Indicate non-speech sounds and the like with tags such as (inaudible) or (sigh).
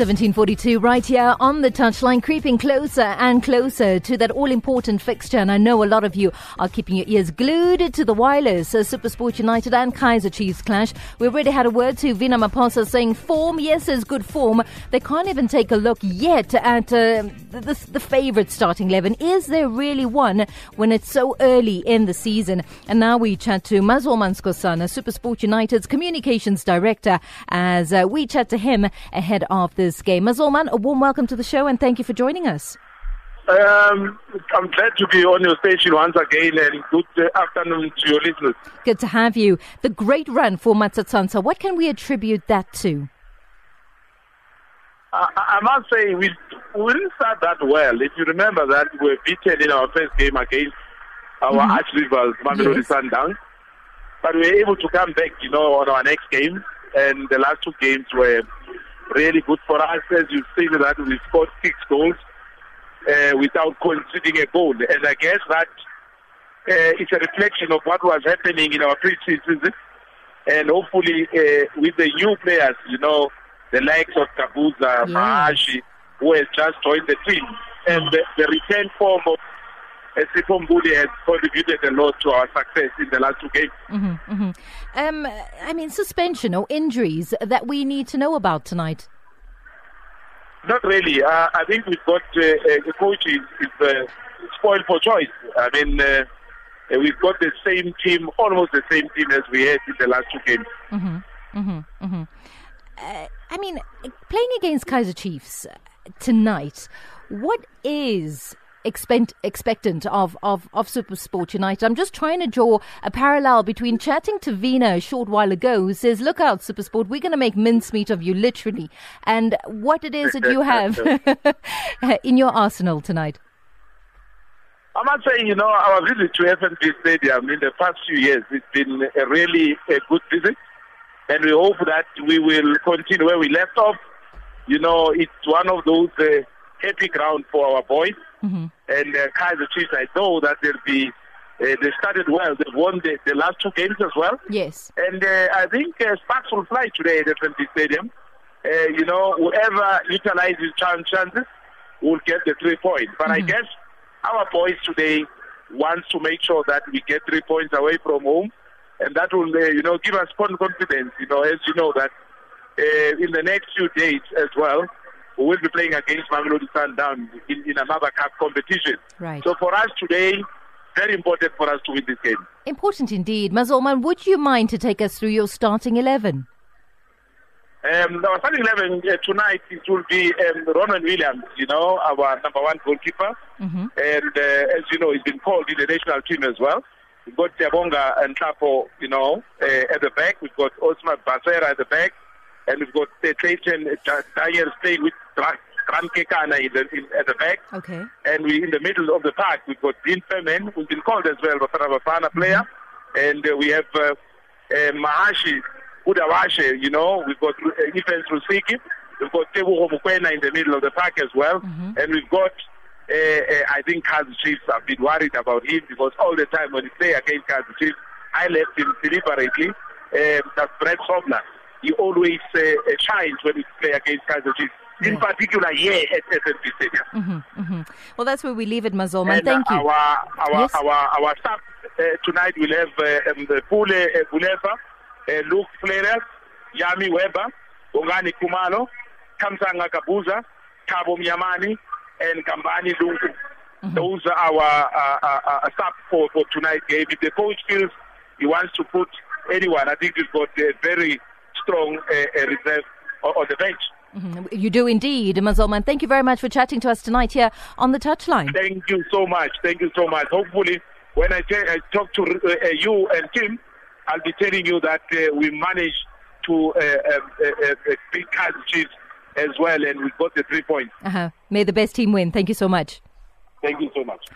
1742 right here on the touchline, creeping closer and closer to that all important fixture. And I know a lot of you are keeping your ears glued to the wireless. Uh, Supersport United and Kaizer Chiefs clash. We already had a word to Vina Maphosa saying form, yes, is good form. They can't even take a look yet at uh, the, the, the favourite starting 11. Is there really one when it's so early in the season? And now we chat to Mzolman Skhosana, Supersport United's communications director, as uh, we chat to him ahead of this game. Mzolman, a warm welcome to the show and thank you for joining us. Um, I'm glad to be on your station once again and good uh, afternoon to your listeners. Good to have you. The great run for Matsatsantsa, what can we attribute that to? I, I must say, we, we didn't start that well. If you remember that, we were beaten in our first game against our Mhm. arch rivals, Mamelodi Yes. Sundowns. But we were able to come back, you know, on our next game. And the last two games were really good for us. As you've seen that we scored six goals uh, without conceding a goal. And I guess that uh, it's a reflection of what was happening in our pre-season. And hopefully, uh, with the new players, you know, the likes of Gabuza. Mahachi, who has just joined the team, and the, the return form of Sipho has contributed a lot to our success in the last two games. hmm hmm Um, I mean, suspension or injuries that we need to know about tonight. Not really. Uh, I think we've got uh, uh, the coach is, is uh, spoiled for choice. I mean, uh, uh, we've got the same team, almost the same team as we had in the last two games. hmm hmm hmm Uh, I mean, playing against Kaizer Chiefs tonight, what is expect, expectant of, of, of Supersport United? I'm just trying to draw a parallel between chatting to Vina a short while ago, who says, Look out, Supersport, we're going to make mincemeat of you, literally, and what it is that you have (laughs) in your arsenal tonight. I must say, you know, our visit to FNB Stadium in the past few years, it's been a really a good visit. And we hope that we will continue where we left off. You know, it's one of those uh, happy ground for our boys. hmm And uh, Kaizer Chiefs, I know that they'll be, uh, they started well. They've won the, the last two games as well. Yes. And uh, I think uh, sparks will fly today at FNB Stadium. Uh, you know, whoever utilizes chan- chances will get the three points. But I guess our boys today wants to make sure that we get three points away from home, and that will, uh, you know, give us con- confidence. You know, as you know that uh, in the next few days as well, we will be playing against Mamelodi Sundowns in, in another cup competition. Right. So for us today, very important for us to win this game. Important indeed. Mzolman, would you mind to take us through your starting 11? Um, our starting 11 uh, tonight it will be um, Ronwen Williams, you know, our number one goalkeeper. hmm And uh, as you know, he's been called in the national team as well. We've got Tiabonga and Tapo, you know, uh, at the back. We've got Osman Basera at the back. And we've got uh, Clayton uh, Dyer staying with Grant Kekana in the, in, at the back. Okay. And we're in the middle of the park, we've got Dean Furman, who's been called as well, Bafana Bafana player. And uh, we have uh, uh, Mahachi Udawashe, you know, we've got uh, Evans Rusike. We've got Teboho Mokoena in the middle of the park as well. And we've got, uh, uh, I think Kaizer Chiefs have been worried about him because all the time when he play against Kaizer Chiefs, I left him deliberately. Um, that's Brett Grobler. He always uh, uh, shines when he play against Kaizer Chiefs. In Yeah. particular, here at FNB Stadium. hmm hmm Well, that's where we leave it, Mzolman. And Thank you. Our our Yes. our our staff uh, tonight will have uh, um, Pule uh, Bulefa, uh, Luke Fleurs, Yami Weber, Ongani Kumalo, Thamsanqa Gabuza, Thabo Mnyamane, and Kambani Lungu. Those are our uh, uh, uh, staff for, for tonight's game. If the coach feels he wants to put anyone, I think we've got a very strong uh, uh, reserve on, on the bench. Mhm. You do indeed, Mzolman. Thank you very much for chatting to us tonight here on the touchline. Thank you so much. Thank you so much. Hopefully, when I, talk to uh, uh, you and Tim, I'll be telling you that uh, we managed to uh, uh, beat Kansas as well, and we got the three points. Uh-huh. May the best team win. Thank you so much. Thank you so much.